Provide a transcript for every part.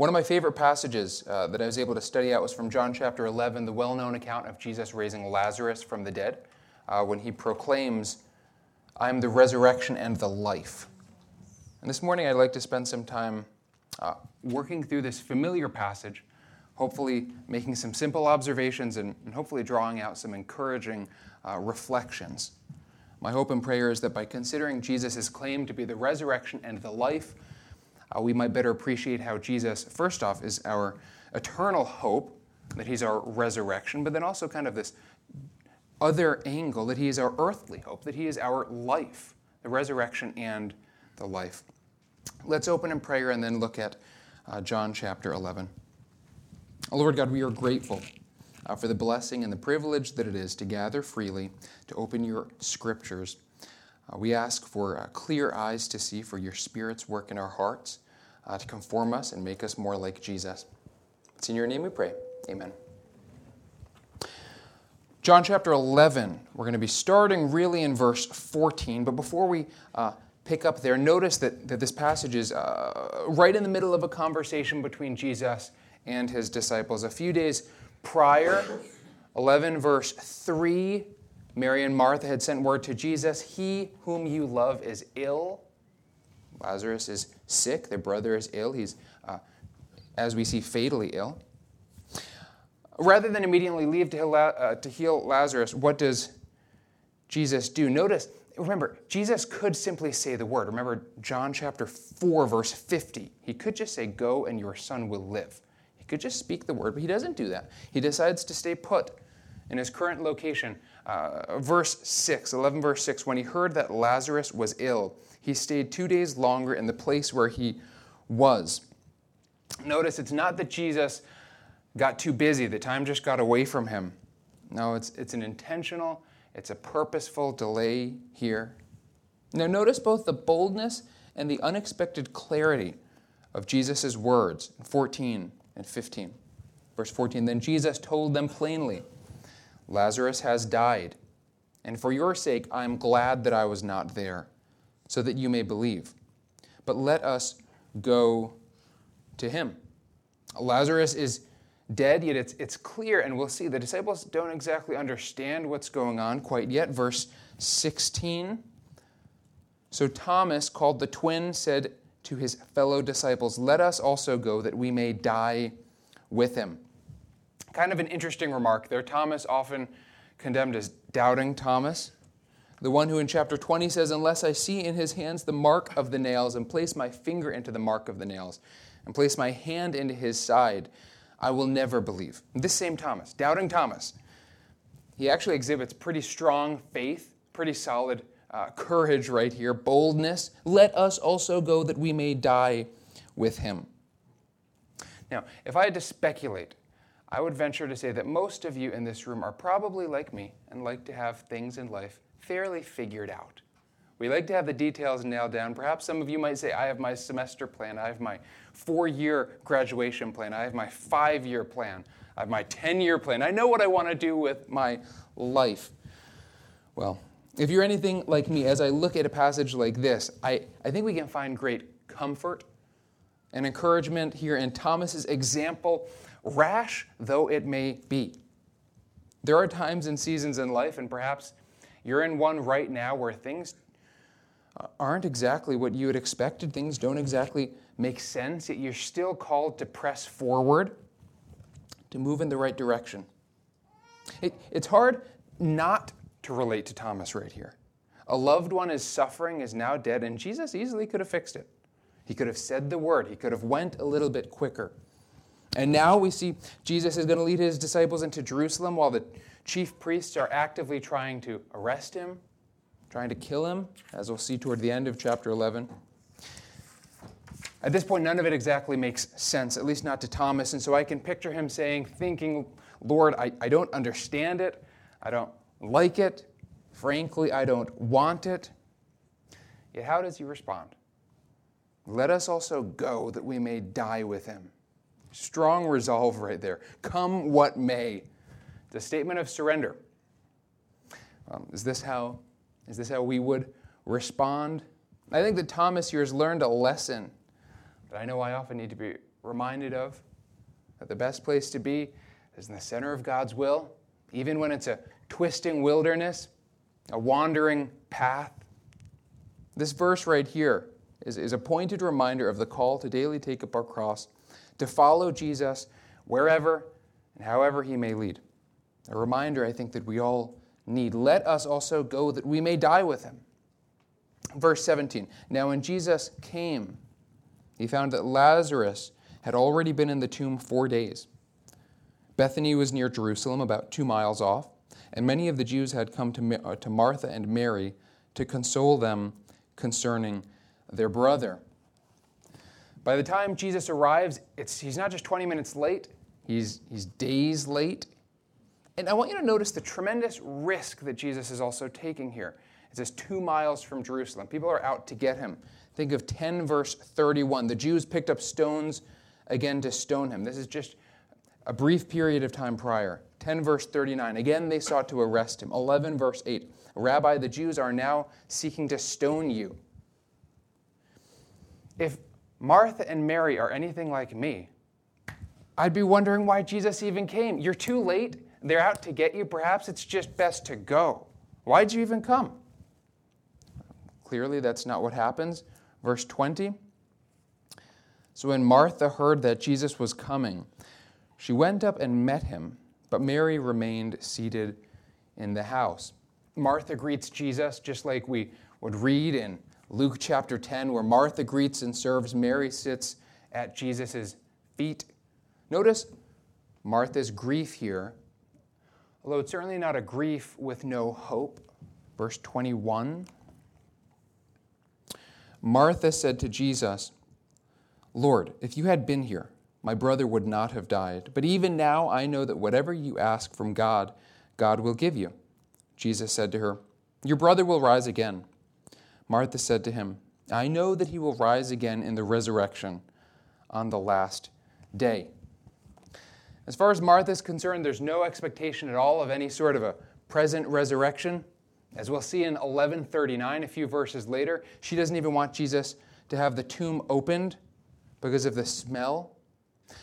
One of my favorite passages uh, that I was able to study out was from John chapter 11, the well known account of Jesus raising Lazarus from the dead, uh, when he proclaims, I am the resurrection and the life. And this morning I'd like to spend some time uh, working through this familiar passage, hopefully making some simple observations and, and hopefully drawing out some encouraging uh, reflections. My hope and prayer is that by considering Jesus' claim to be the resurrection and the life, uh, we might better appreciate how Jesus, first off, is our eternal hope, that he's our resurrection, but then also kind of this other angle that he is our earthly hope, that he is our life, the resurrection and the life. Let's open in prayer and then look at uh, John chapter 11. Oh, Lord God, we are grateful uh, for the blessing and the privilege that it is to gather freely, to open your scriptures. Uh, we ask for uh, clear eyes to see, for your Spirit's work in our hearts, uh, to conform us and make us more like Jesus. It's in your name we pray. Amen. John chapter 11, we're going to be starting really in verse 14, but before we uh, pick up there, notice that, that this passage is uh, right in the middle of a conversation between Jesus and his disciples. A few days prior, 11 verse 3, Mary and Martha had sent word to Jesus He whom you love is ill. Lazarus is sick, their brother is ill. He's, uh, as we see, fatally ill. Rather than immediately leave to heal, uh, to heal Lazarus, what does Jesus do? Notice, remember, Jesus could simply say the word. Remember John chapter 4, verse 50. He could just say, Go and your son will live. He could just speak the word, but he doesn't do that. He decides to stay put in his current location. Uh, verse 6, 11 verse 6, when he heard that Lazarus was ill, he stayed two days longer in the place where he was. Notice it's not that Jesus got too busy, the time just got away from him. No, it's, it's an intentional, it's a purposeful delay here. Now, notice both the boldness and the unexpected clarity of Jesus' words in 14 and 15. Verse 14 Then Jesus told them plainly, Lazarus has died, and for your sake I am glad that I was not there, so that you may believe. But let us go to him. Lazarus is dead, yet it's, it's clear, and we'll see the disciples don't exactly understand what's going on quite yet. Verse 16. So Thomas, called the twin, said to his fellow disciples, Let us also go that we may die with him. Kind of an interesting remark there. Thomas, often condemned as doubting Thomas, the one who in chapter 20 says, Unless I see in his hands the mark of the nails, and place my finger into the mark of the nails, and place my hand into his side, I will never believe. This same Thomas, doubting Thomas, he actually exhibits pretty strong faith, pretty solid uh, courage right here, boldness. Let us also go that we may die with him. Now, if I had to speculate, I would venture to say that most of you in this room are probably like me and like to have things in life fairly figured out. We like to have the details nailed down. Perhaps some of you might say, I have my semester plan, I have my four year graduation plan, I have my five year plan, I have my 10 year plan. I know what I want to do with my life. Well, if you're anything like me, as I look at a passage like this, I, I think we can find great comfort and encouragement here in Thomas's example rash though it may be. There are times and seasons in life, and perhaps you're in one right now where things uh, aren't exactly what you had expected. Things don't exactly make sense, yet you're still called to press forward, to move in the right direction. It, it's hard not to relate to Thomas right here. A loved one is suffering, is now dead, and Jesus easily could have fixed it. He could have said the word, he could have went a little bit quicker. And now we see Jesus is going to lead his disciples into Jerusalem while the chief priests are actively trying to arrest him, trying to kill him, as we'll see toward the end of chapter 11. At this point, none of it exactly makes sense, at least not to Thomas. And so I can picture him saying, thinking, Lord, I, I don't understand it. I don't like it. Frankly, I don't want it. Yet, how does he respond? Let us also go that we may die with him. Strong resolve right there. Come what may. The statement of surrender. Um, is this how is this how we would respond? I think that Thomas here has learned a lesson that I know I often need to be reminded of? That the best place to be is in the center of God's will, even when it's a twisting wilderness, a wandering path. This verse right here is, is a pointed reminder of the call to daily take up our cross, to follow Jesus wherever and however he may lead. A reminder, I think, that we all need. Let us also go that we may die with him. Verse 17 Now, when Jesus came, he found that Lazarus had already been in the tomb four days. Bethany was near Jerusalem, about two miles off, and many of the Jews had come to, uh, to Martha and Mary to console them concerning their brother. By the time Jesus arrives, he's not just 20 minutes late, he's, he's days late. And I want you to notice the tremendous risk that Jesus is also taking here. It says two miles from Jerusalem. People are out to get him. Think of 10 verse 31. The Jews picked up stones again to stone him. This is just a brief period of time prior. 10 verse 39. Again, they sought to arrest him. 11 verse 8. Rabbi, the Jews are now seeking to stone you. If Martha and Mary are anything like me, I'd be wondering why Jesus even came. You're too late. They're out to get you. Perhaps it's just best to go. Why'd you even come? Clearly, that's not what happens. Verse 20. So when Martha heard that Jesus was coming, she went up and met him, but Mary remained seated in the house. Martha greets Jesus just like we would read in Luke chapter 10, where Martha greets and serves. Mary sits at Jesus' feet. Notice Martha's grief here, although it's certainly not a grief with no hope. Verse 21 Martha said to Jesus, Lord, if you had been here, my brother would not have died. But even now I know that whatever you ask from God, God will give you. Jesus said to her, Your brother will rise again. Martha said to him, I know that he will rise again in the resurrection on the last day. As far as Martha is concerned, there's no expectation at all of any sort of a present resurrection. As we'll see in 1139, a few verses later, she doesn't even want Jesus to have the tomb opened because of the smell.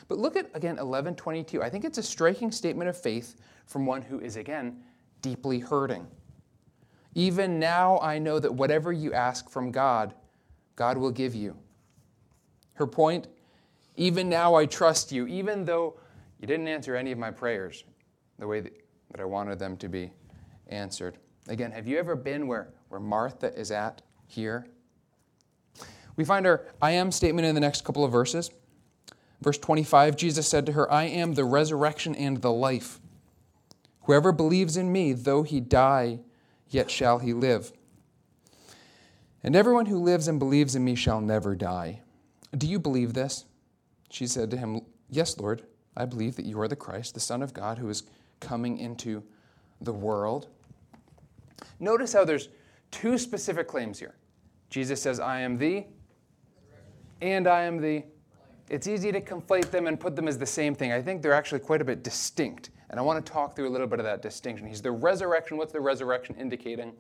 But look at again 1122. I think it's a striking statement of faith from one who is again deeply hurting. Even now I know that whatever you ask from God, God will give you. Her point, even now I trust you, even though you didn't answer any of my prayers the way that, I wanted them to be answered. Again, have you ever been where, where Martha is at here? We find our I am statement in the next couple of verses. Verse 25 Jesus said to her, I am the resurrection and the life. Whoever believes in me, though he die, yet shall he live. And everyone who lives and believes in me shall never die. Do you believe this? She said to him, Yes, Lord, I believe that you are the Christ, the Son of God, who is coming into the world. Notice how there's two specific claims here. Jesus says, I am the and I am the. It's easy to conflate them and put them as the same thing. I think they're actually quite a bit distinct. And I want to talk through a little bit of that distinction. He's the resurrection. What's the resurrection indicating?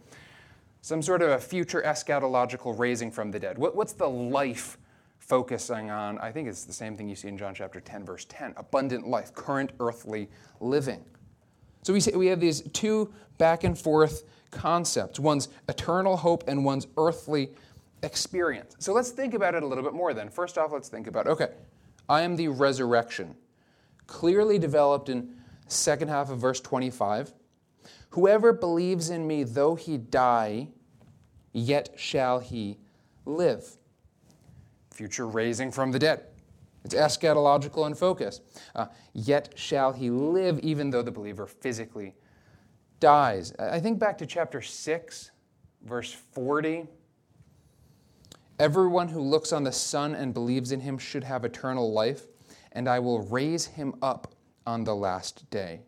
Some sort of a future eschatological raising from the dead. What, what's the life focusing on? I think it's the same thing you see in John chapter 10, verse 10 abundant life, current earthly living. So we, we have these two back and forth concepts one's eternal hope and one's earthly experience. So let's think about it a little bit more then. First off, let's think about okay, I am the resurrection, clearly developed in second half of verse 25. Whoever believes in me, though he die, yet shall he live. Future raising from the dead. It's eschatological in focus. Uh, yet shall he live, even though the believer physically dies. I think back to chapter 6, verse 40. Everyone who looks on the Son and believes in him should have eternal life, and I will raise him up on the last day.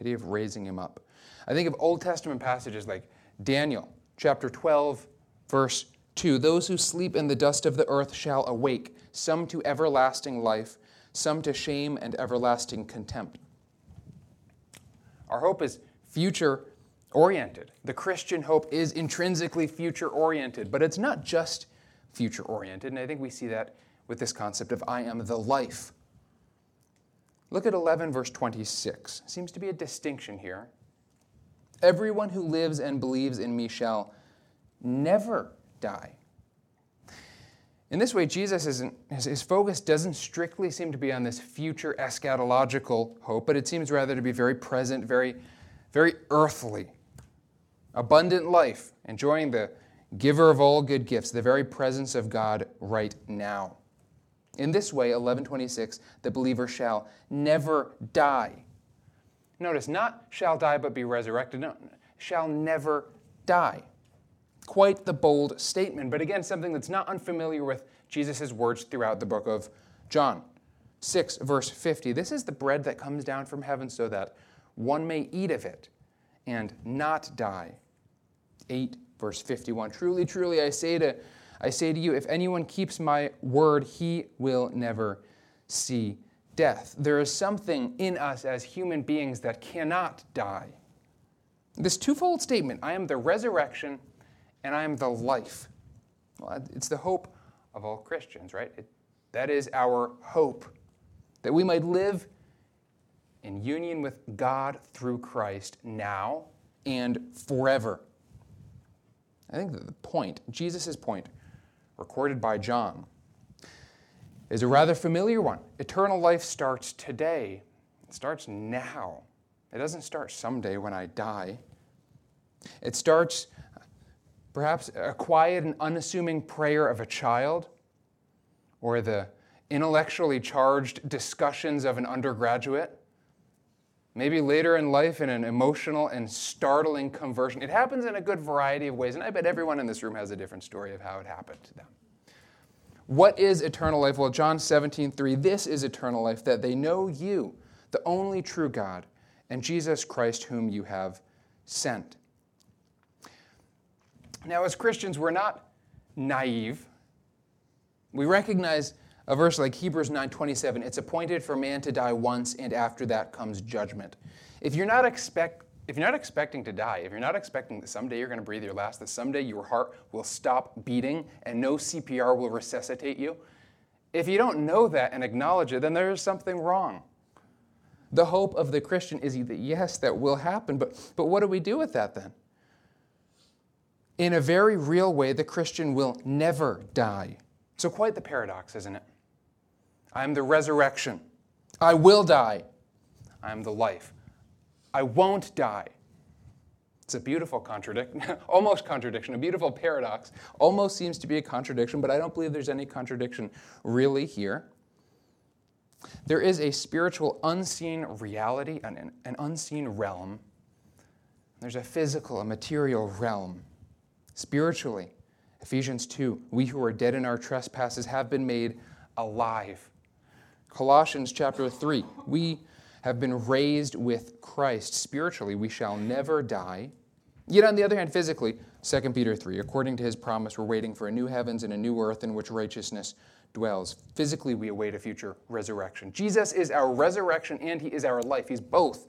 Idea of raising him up. I think of Old Testament passages like Daniel chapter 12, verse 2 Those who sleep in the dust of the earth shall awake, some to everlasting life, some to shame and everlasting contempt. Our hope is future oriented. The Christian hope is intrinsically future oriented, but it's not just future oriented. And I think we see that with this concept of I am the life. Look at 11, verse 26. Seems to be a distinction here. Everyone who lives and believes in me shall never die. In this way, Jesus isn't, his, his focus doesn't strictly seem to be on this future eschatological hope, but it seems rather to be very present, very, very earthly. Abundant life, enjoying the giver of all good gifts, the very presence of God right now. In this way, 1126, the believer shall never die. Notice, not shall die but be resurrected, no, shall never die. Quite the bold statement, but again, something that's not unfamiliar with Jesus' words throughout the book of John. 6, verse 50. This is the bread that comes down from heaven so that one may eat of it and not die. 8, verse 51. Truly, truly, I say to, I say to you, if anyone keeps my word, he will never see death. There is something in us as human beings that cannot die. This twofold statement I am the resurrection and I am the life. Well, it's the hope of all Christians, right? It, that is our hope, that we might live in union with God through Christ now and forever. I think the point, Jesus' point, recorded by John, is a rather familiar one. Eternal life starts today, it starts now. It doesn't start someday when I die. It starts perhaps a quiet and unassuming prayer of a child, or the intellectually charged discussions of an undergraduate. Maybe later in life, in an emotional and startling conversion. It happens in a good variety of ways, and I bet everyone in this room has a different story of how it happened to them. What is eternal life? Well, John 17, 3, this is eternal life, that they know you, the only true God, and Jesus Christ, whom you have sent. Now, as Christians, we're not naive. We recognize a verse like Hebrews 9:27, it's appointed for man to die once and after that comes judgment. If you're not expect if you're not expecting to die, if you're not expecting that someday you're going to breathe your last, that someday your heart will stop beating and no CPR will resuscitate you, if you don't know that and acknowledge it, then there is something wrong. The hope of the Christian is that yes, that will happen, but, but what do we do with that then? In a very real way, the Christian will never die. So, quite the paradox, isn't it? I am the resurrection. I will die. I am the life. I won't die. It's a beautiful contradiction, almost contradiction, a beautiful paradox. Almost seems to be a contradiction, but I don't believe there's any contradiction really here. There is a spiritual unseen reality, an, an unseen realm. There's a physical, a material realm. Spiritually, Ephesians 2, we who are dead in our trespasses have been made alive. Colossians chapter 3, we have been raised with Christ. Spiritually, we shall never die. Yet, on the other hand, physically, 2 Peter 3, according to his promise, we're waiting for a new heavens and a new earth in which righteousness dwells. Physically, we await a future resurrection. Jesus is our resurrection and he is our life. He's both.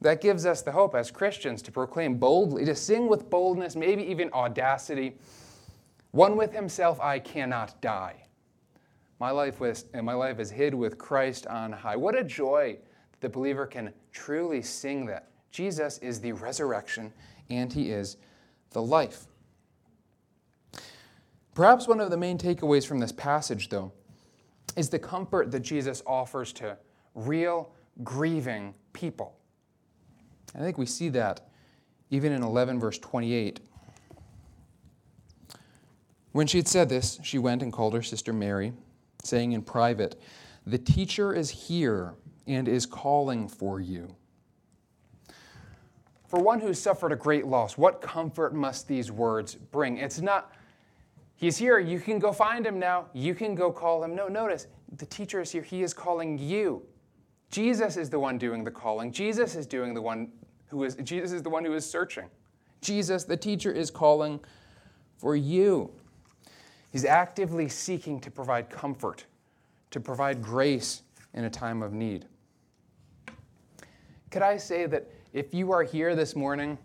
That gives us the hope as Christians to proclaim boldly, to sing with boldness, maybe even audacity. One with himself, I cannot die. My life, was, and my life is hid with Christ on high. What a joy the believer can truly sing that. Jesus is the resurrection and he is the life. Perhaps one of the main takeaways from this passage, though, is the comfort that Jesus offers to real, grieving people. I think we see that even in 11, verse 28. When she had said this, she went and called her sister Mary, saying in private, The teacher is here and is calling for you. For one who suffered a great loss, what comfort must these words bring? It's not, he's here, you can go find him now, you can go call him. No, notice, the teacher is here, he is calling you. Jesus is the one doing the calling. Jesus is doing the one who is Jesus is the one who is searching. Jesus, the teacher, is calling for you. He's actively seeking to provide comfort, to provide grace in a time of need. Could I say that if you are here this morning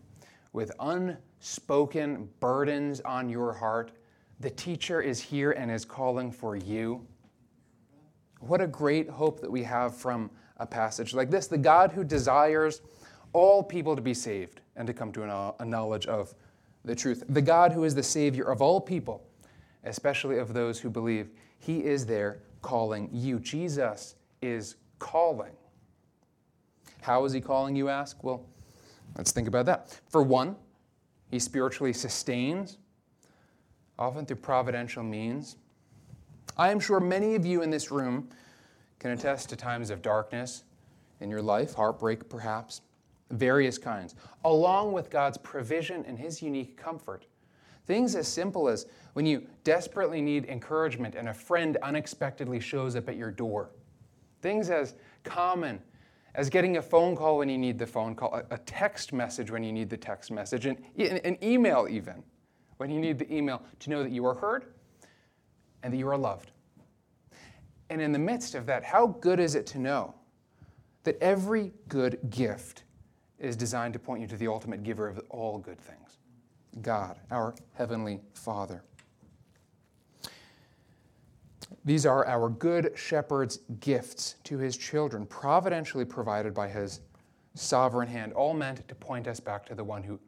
with unspoken burdens on your heart, the teacher is here and is calling for you. What a great hope that we have from a passage like this. The God who desires all people to be saved and to come to a knowledge of the truth. The God who is the Savior of all people, especially of those who believe. He is there calling you. Jesus is calling. How is he calling, you ask? Well, let's think about that. For one, he spiritually sustains, often through providential means. I am sure many of you in this room can attest to times of darkness in your life, heartbreak perhaps, various kinds, along with God's provision and his unique comfort. Things as simple as when you desperately need encouragement and a friend unexpectedly shows up at your door. Things as common as getting a phone call when you need the phone call, a text message when you need the text message, and an email even when you need the email to know that you are heard and that you are loved. And in the midst of that, how good is it to know that every good gift is designed to point you to the ultimate giver of all good things God, our Heavenly Father. These are our good shepherd's gifts to his children, providentially provided by his sovereign hand, all meant to point us back to the one who,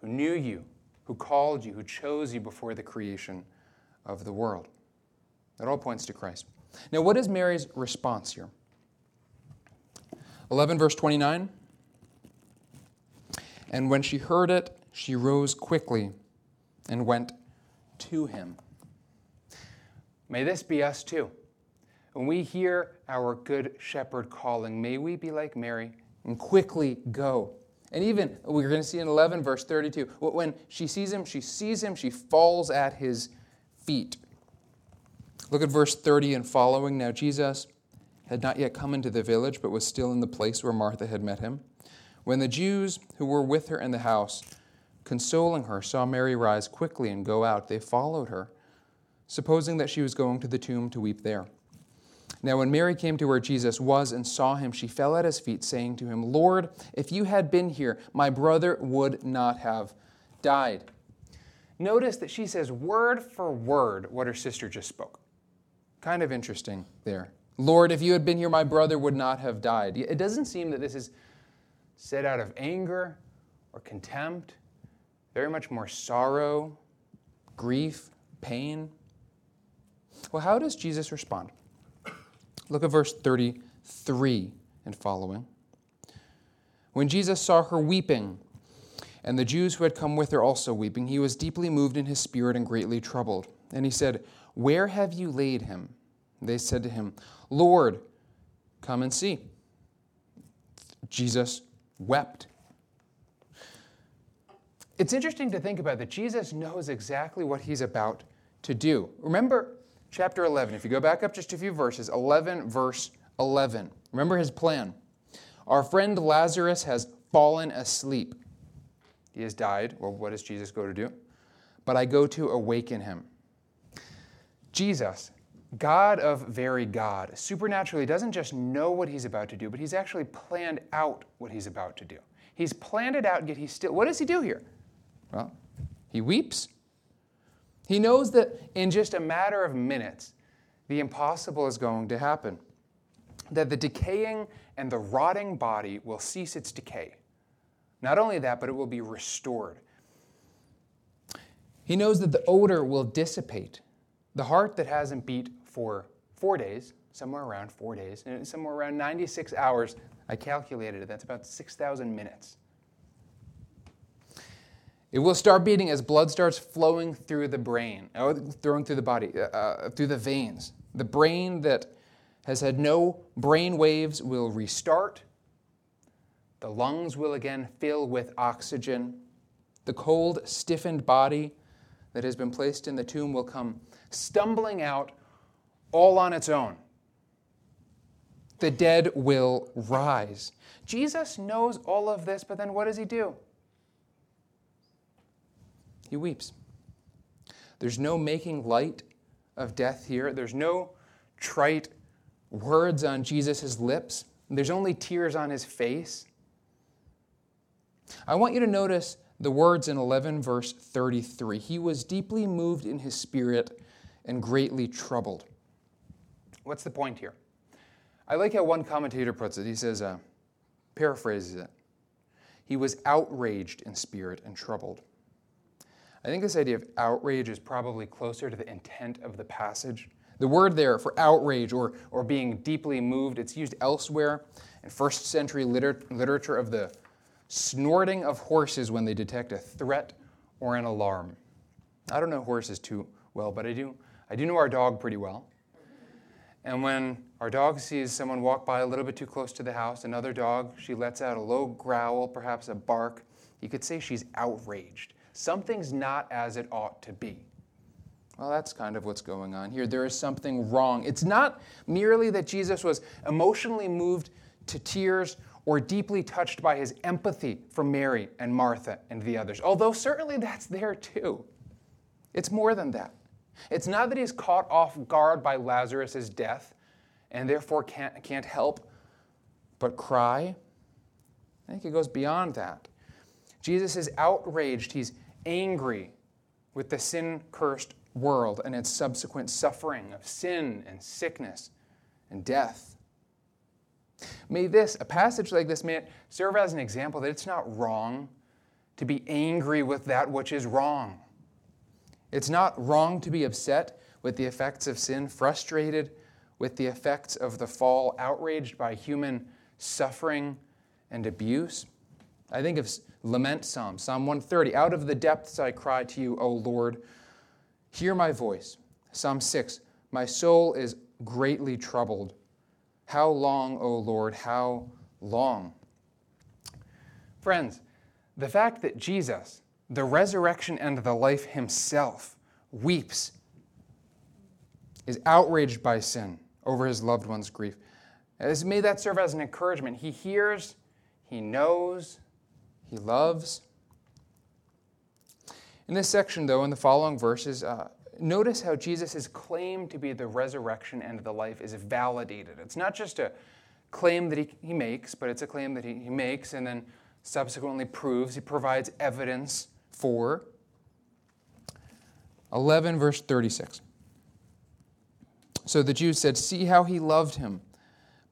who knew you, who called you, who chose you before the creation of the world. It all points to Christ. Now, what is Mary's response here? 11, verse 29. And when she heard it, she rose quickly and went to him. May this be us too. When we hear our good shepherd calling, may we be like Mary and quickly go. And even, we're going to see in 11, verse 32, when she sees him, she sees him, she falls at his feet. Look at verse 30 and following. Now, Jesus had not yet come into the village, but was still in the place where Martha had met him. When the Jews who were with her in the house, consoling her, saw Mary rise quickly and go out, they followed her, supposing that she was going to the tomb to weep there. Now, when Mary came to where Jesus was and saw him, she fell at his feet, saying to him, Lord, if you had been here, my brother would not have died. Notice that she says word for word what her sister just spoke. Kind of interesting there. Lord, if you had been here, my brother would not have died. It doesn't seem that this is said out of anger or contempt, very much more sorrow, grief, pain. Well, how does Jesus respond? Look at verse 33 and following. When Jesus saw her weeping, and the Jews who had come with her also weeping, he was deeply moved in his spirit and greatly troubled. And he said, Where have you laid him? They said to him, Lord, come and see. Jesus wept. It's interesting to think about that Jesus knows exactly what he's about to do. Remember chapter 11, if you go back up just a few verses, 11, verse 11. Remember his plan. Our friend Lazarus has fallen asleep. He has died. Well, what does Jesus go to do? But I go to awaken him. Jesus, God of very God, supernaturally doesn't just know what he's about to do, but he's actually planned out what he's about to do. He's planned it out, yet he's still. What does he do here? Well, he weeps. He knows that in just a matter of minutes, the impossible is going to happen. That the decaying and the rotting body will cease its decay. Not only that, but it will be restored. He knows that the odor will dissipate. The heart that hasn't beat for four days, somewhere around four days, somewhere around 96 hours. I calculated it, that's about 6,000 minutes. It will start beating as blood starts flowing through the brain, or flowing through the body, uh, uh, through the veins. The brain that has had no brain waves will restart. The lungs will again fill with oxygen. The cold, stiffened body that has been placed in the tomb will come stumbling out all on its own. The dead will rise. Jesus knows all of this, but then what does he do? He weeps. There's no making light of death here. There's no trite words on Jesus' lips. There's only tears on his face. I want you to notice the words in 11, verse 33 He was deeply moved in his spirit and greatly troubled. What's the point here? I like how one commentator puts it. He says, uh, paraphrases it. He was outraged in spirit and troubled. I think this idea of outrage is probably closer to the intent of the passage. The word there for outrage or, or being deeply moved, it's used elsewhere in first century liter- literature of the snorting of horses when they detect a threat or an alarm. I don't know horses too well, but I do, I do know our dog pretty well. And when our dog sees someone walk by a little bit too close to the house, another dog, she lets out a low growl, perhaps a bark. You could say she's outraged. Something's not as it ought to be. Well, that's kind of what's going on here. There is something wrong. It's not merely that Jesus was emotionally moved to tears or deeply touched by his empathy for Mary and Martha and the others, although certainly that's there too. It's more than that. It's not that he's caught off guard by Lazarus' death and therefore can't, can't help but cry. I think it goes beyond that. Jesus is outraged, he's angry with the sin cursed world and its subsequent suffering of sin and sickness and death. May this, a passage like this, may serve as an example that it's not wrong to be angry with that which is wrong. It's not wrong to be upset with the effects of sin, frustrated with the effects of the fall, outraged by human suffering and abuse. I think of lament psalm, Psalm 130. Out of the depths I cry to you, O Lord. Hear my voice. Psalm 6. My soul is greatly troubled. How long, O Lord, how long? Friends, the fact that Jesus, the resurrection and the life himself, weeps, is outraged by sin over his loved one's grief. As may that serve as an encouragement. He hears, he knows, he loves. In this section, though, in the following verses, uh, notice how Jesus' claim to be the resurrection and the life is validated. It's not just a claim that he, he makes, but it's a claim that he, he makes and then subsequently proves. He provides evidence for. 11, verse 36. So the Jews said, See how he loved him.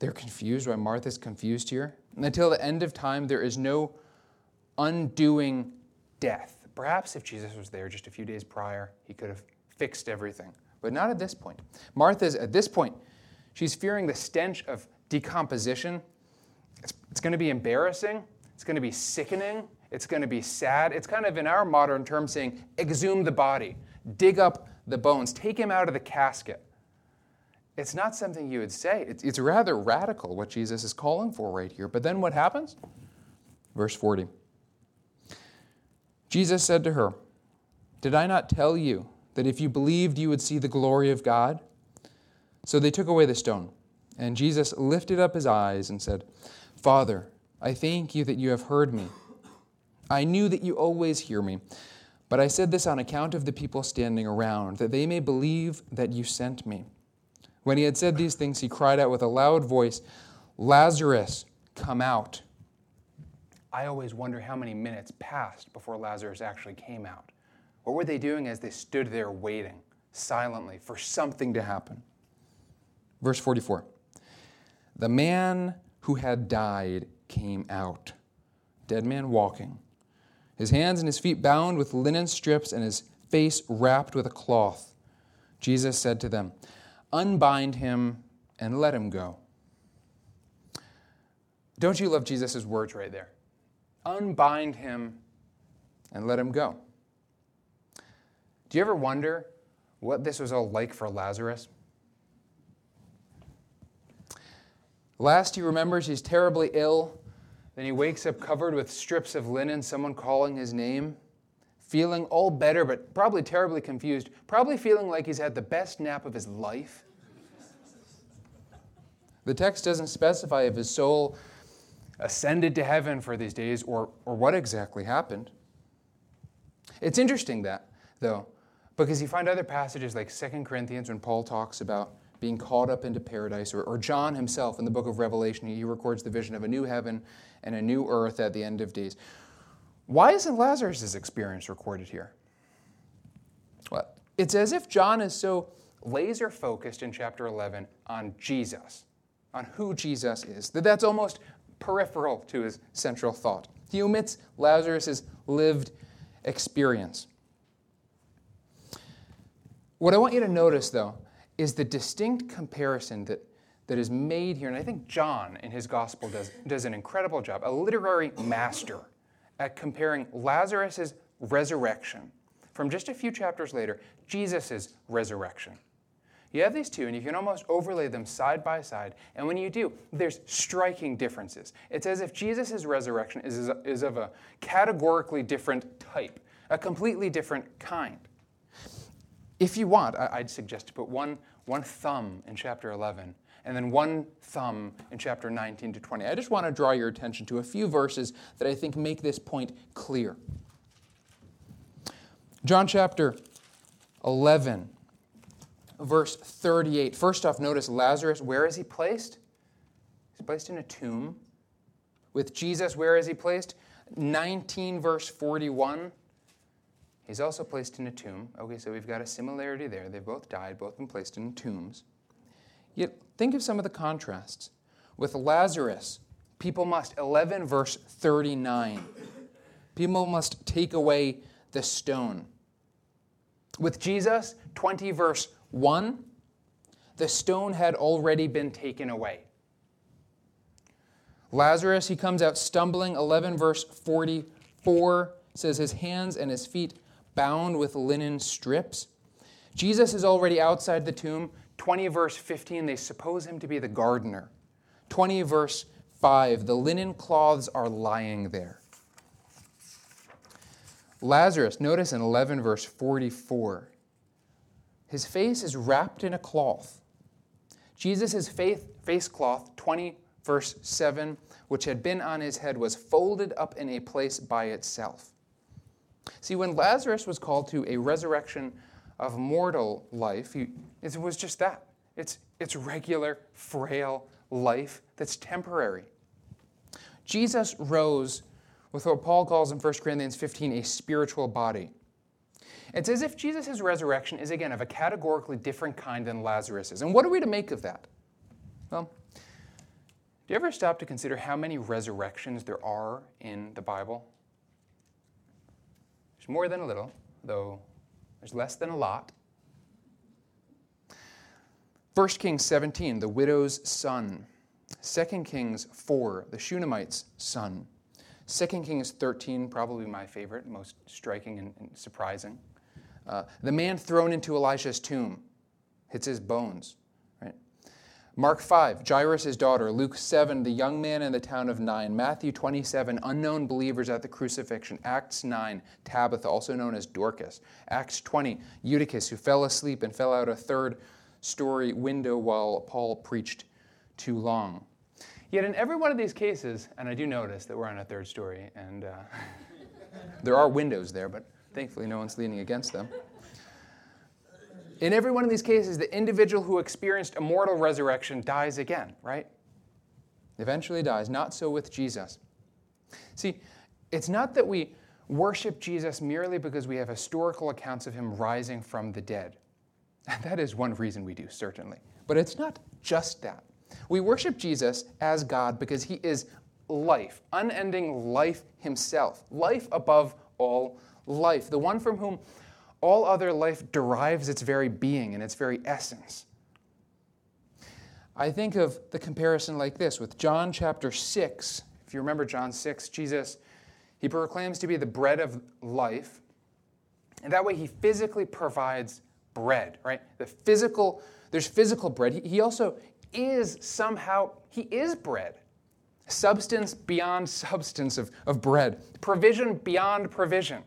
they're confused, why Martha's confused here. Until the end of time, there is no undoing death. Perhaps if Jesus was there just a few days prior, he could have fixed everything. But not at this point. Martha's, at this point, she's fearing the stench of decomposition. It's, it's going to be embarrassing. It's going to be sickening. It's going to be sad. It's kind of, in our modern terms, saying, exhume the body, dig up the bones, take him out of the casket. It's not something you would say. It's, it's rather radical what Jesus is calling for right here. But then what happens? Verse 40. Jesus said to her, Did I not tell you that if you believed, you would see the glory of God? So they took away the stone. And Jesus lifted up his eyes and said, Father, I thank you that you have heard me. I knew that you always hear me. But I said this on account of the people standing around, that they may believe that you sent me. When he had said these things, he cried out with a loud voice, Lazarus, come out. I always wonder how many minutes passed before Lazarus actually came out. What were they doing as they stood there waiting silently for something to happen? Verse 44 The man who had died came out, dead man walking, his hands and his feet bound with linen strips and his face wrapped with a cloth. Jesus said to them, Unbind him and let him go. Don't you love Jesus' words right there? Unbind him and let him go. Do you ever wonder what this was all like for Lazarus? Last he remembers he's terribly ill. Then he wakes up covered with strips of linen, someone calling his name, feeling all better, but probably terribly confused, probably feeling like he's had the best nap of his life. The text doesn't specify if his soul ascended to heaven for these days or, or what exactly happened. It's interesting that, though, because you find other passages like 2 Corinthians when Paul talks about being caught up into paradise, or, or John himself in the book of Revelation, he records the vision of a new heaven and a new earth at the end of days. Why isn't Lazarus' experience recorded here? Well, it's as if John is so laser focused in chapter 11 on Jesus, on who Jesus is, that that's almost peripheral to his central thought. He omits Lazarus' lived experience. What I want you to notice, though, is the distinct comparison that, that is made here. And I think John in his gospel does, does an incredible job, a literary master at comparing Lazarus' resurrection from just a few chapters later, Jesus' resurrection. You have these two, and you can almost overlay them side by side. And when you do, there's striking differences. It's as if Jesus' resurrection is, is of a categorically different type, a completely different kind. If you want, I'd suggest to put one one thumb in chapter 11, and then one thumb in chapter 19 to 20. I just want to draw your attention to a few verses that I think make this point clear. John chapter 11, verse 38. First off, notice Lazarus, where is he placed? He's placed in a tomb. With Jesus, where is he placed? 19, verse 41. He's also placed in a tomb. Okay, so we've got a similarity there. They've both died, both been placed in tombs. Yet think of some of the contrasts. With Lazarus, people must, 11 verse 39, people must take away the stone. With Jesus, 20 verse 1, the stone had already been taken away. Lazarus, he comes out stumbling, 11 verse 44 says his hands and his feet bound with linen strips. Jesus is already outside the tomb. 20 verse 15, they suppose him to be the gardener. 20 verse 5, the linen cloths are lying there. Lazarus, notice in 11 verse 44, his face is wrapped in a cloth. Jesus' face, cloth, 20 verse 7, which had been on his head, was folded up in a place by itself. See, when Lazarus was called to a resurrection of mortal life, he, it was just that. It's, it's regular, frail life that's temporary. Jesus rose with what Paul calls in 1 Corinthians 15 a spiritual body. It's as if Jesus' resurrection is, again, of a categorically different kind than Lazarus's. And what are we to make of that? Well, do you ever stop to consider how many resurrections there are in the Bible? There's more than a little, though there's less than a lot. 1 Kings 17, the widow's son. 2 Kings 4, the Shunammite's son. 2 Kings 13, probably my favorite, most striking and, and surprising. Uh, the man thrown into Elisha's tomb hits his bones. Mark 5, Jairus' daughter. Luke 7, the young man in the town of Nain. Matthew 27, unknown believers at the crucifixion. Acts 9, Tabitha, also known as Dorcas. Acts 20, Eutychus, who fell asleep and fell out a third story window while Paul preached too long. Yet in every one of these cases, and I do notice that we're on a third story, and uh, there are windows there, but thankfully no one's leaning against them. In every one of these cases, the individual who experienced a mortal resurrection dies again, right? Eventually dies. Not so with Jesus. See, it's not that we worship Jesus merely because we have historical accounts of him rising from the dead. That is one reason we do, certainly. But it's not just that. We worship Jesus as God because he is life, unending life himself, life above all life, the one from whom all other life derives its very being and its very essence. I think of the comparison like this with John chapter 6. If you remember John 6, Jesus, he proclaims to be the bread of life. And that way he physically provides bread, right? The physical, there's physical bread. He, also is somehow, he is bread. Substance beyond substance of, of bread. Provision beyond provision.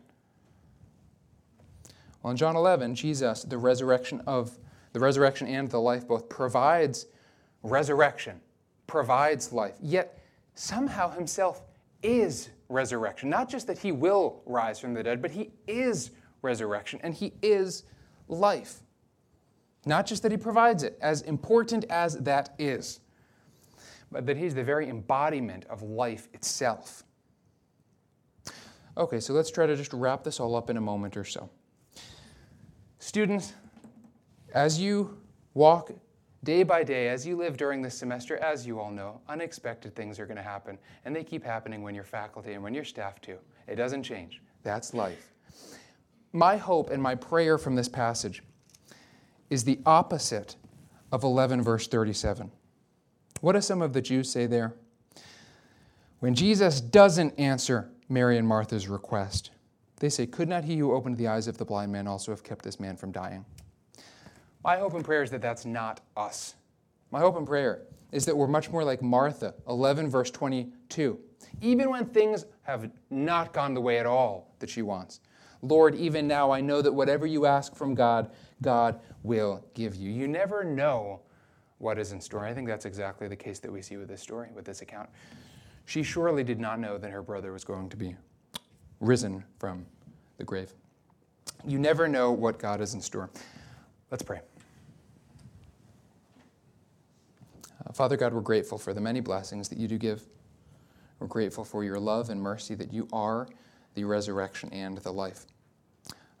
Well, in John 11, Jesus, the resurrection of the resurrection and the life both provides resurrection, provides life. Yet somehow himself is resurrection. Not just that he will rise from the dead, but he is resurrection and he is life. Not just that he provides it, as important as that is, but that he's the very embodiment of life itself. Okay, so let's try to just wrap this all up in a moment or so. Students, as you walk day by day, as you live during this semester, as you all know, unexpected things are going to happen. And they keep happening when you're faculty and when you're staff too. It doesn't change. That's life. My hope and my prayer from this passage is the opposite of 11, verse 37. What do some of the Jews say there? When Jesus doesn't answer Mary and Martha's request, they say, Could not he who opened the eyes of the blind man also have kept this man from dying? My hope and prayer is that that's not us. My hope and prayer is that we're much more like Martha, 11, verse 22. Even when things have not gone the way at all that she wants, Lord, even now I know that whatever you ask from God, God will give you. You never know what is in store. I think that's exactly the case that we see with this story, with this account. She surely did not know that her brother was going to be risen from the grave. You never know what God is in store. Let's pray. Uh, Father God, we're grateful for the many blessings that you do give. We're grateful for your love and mercy that you are the resurrection and the life.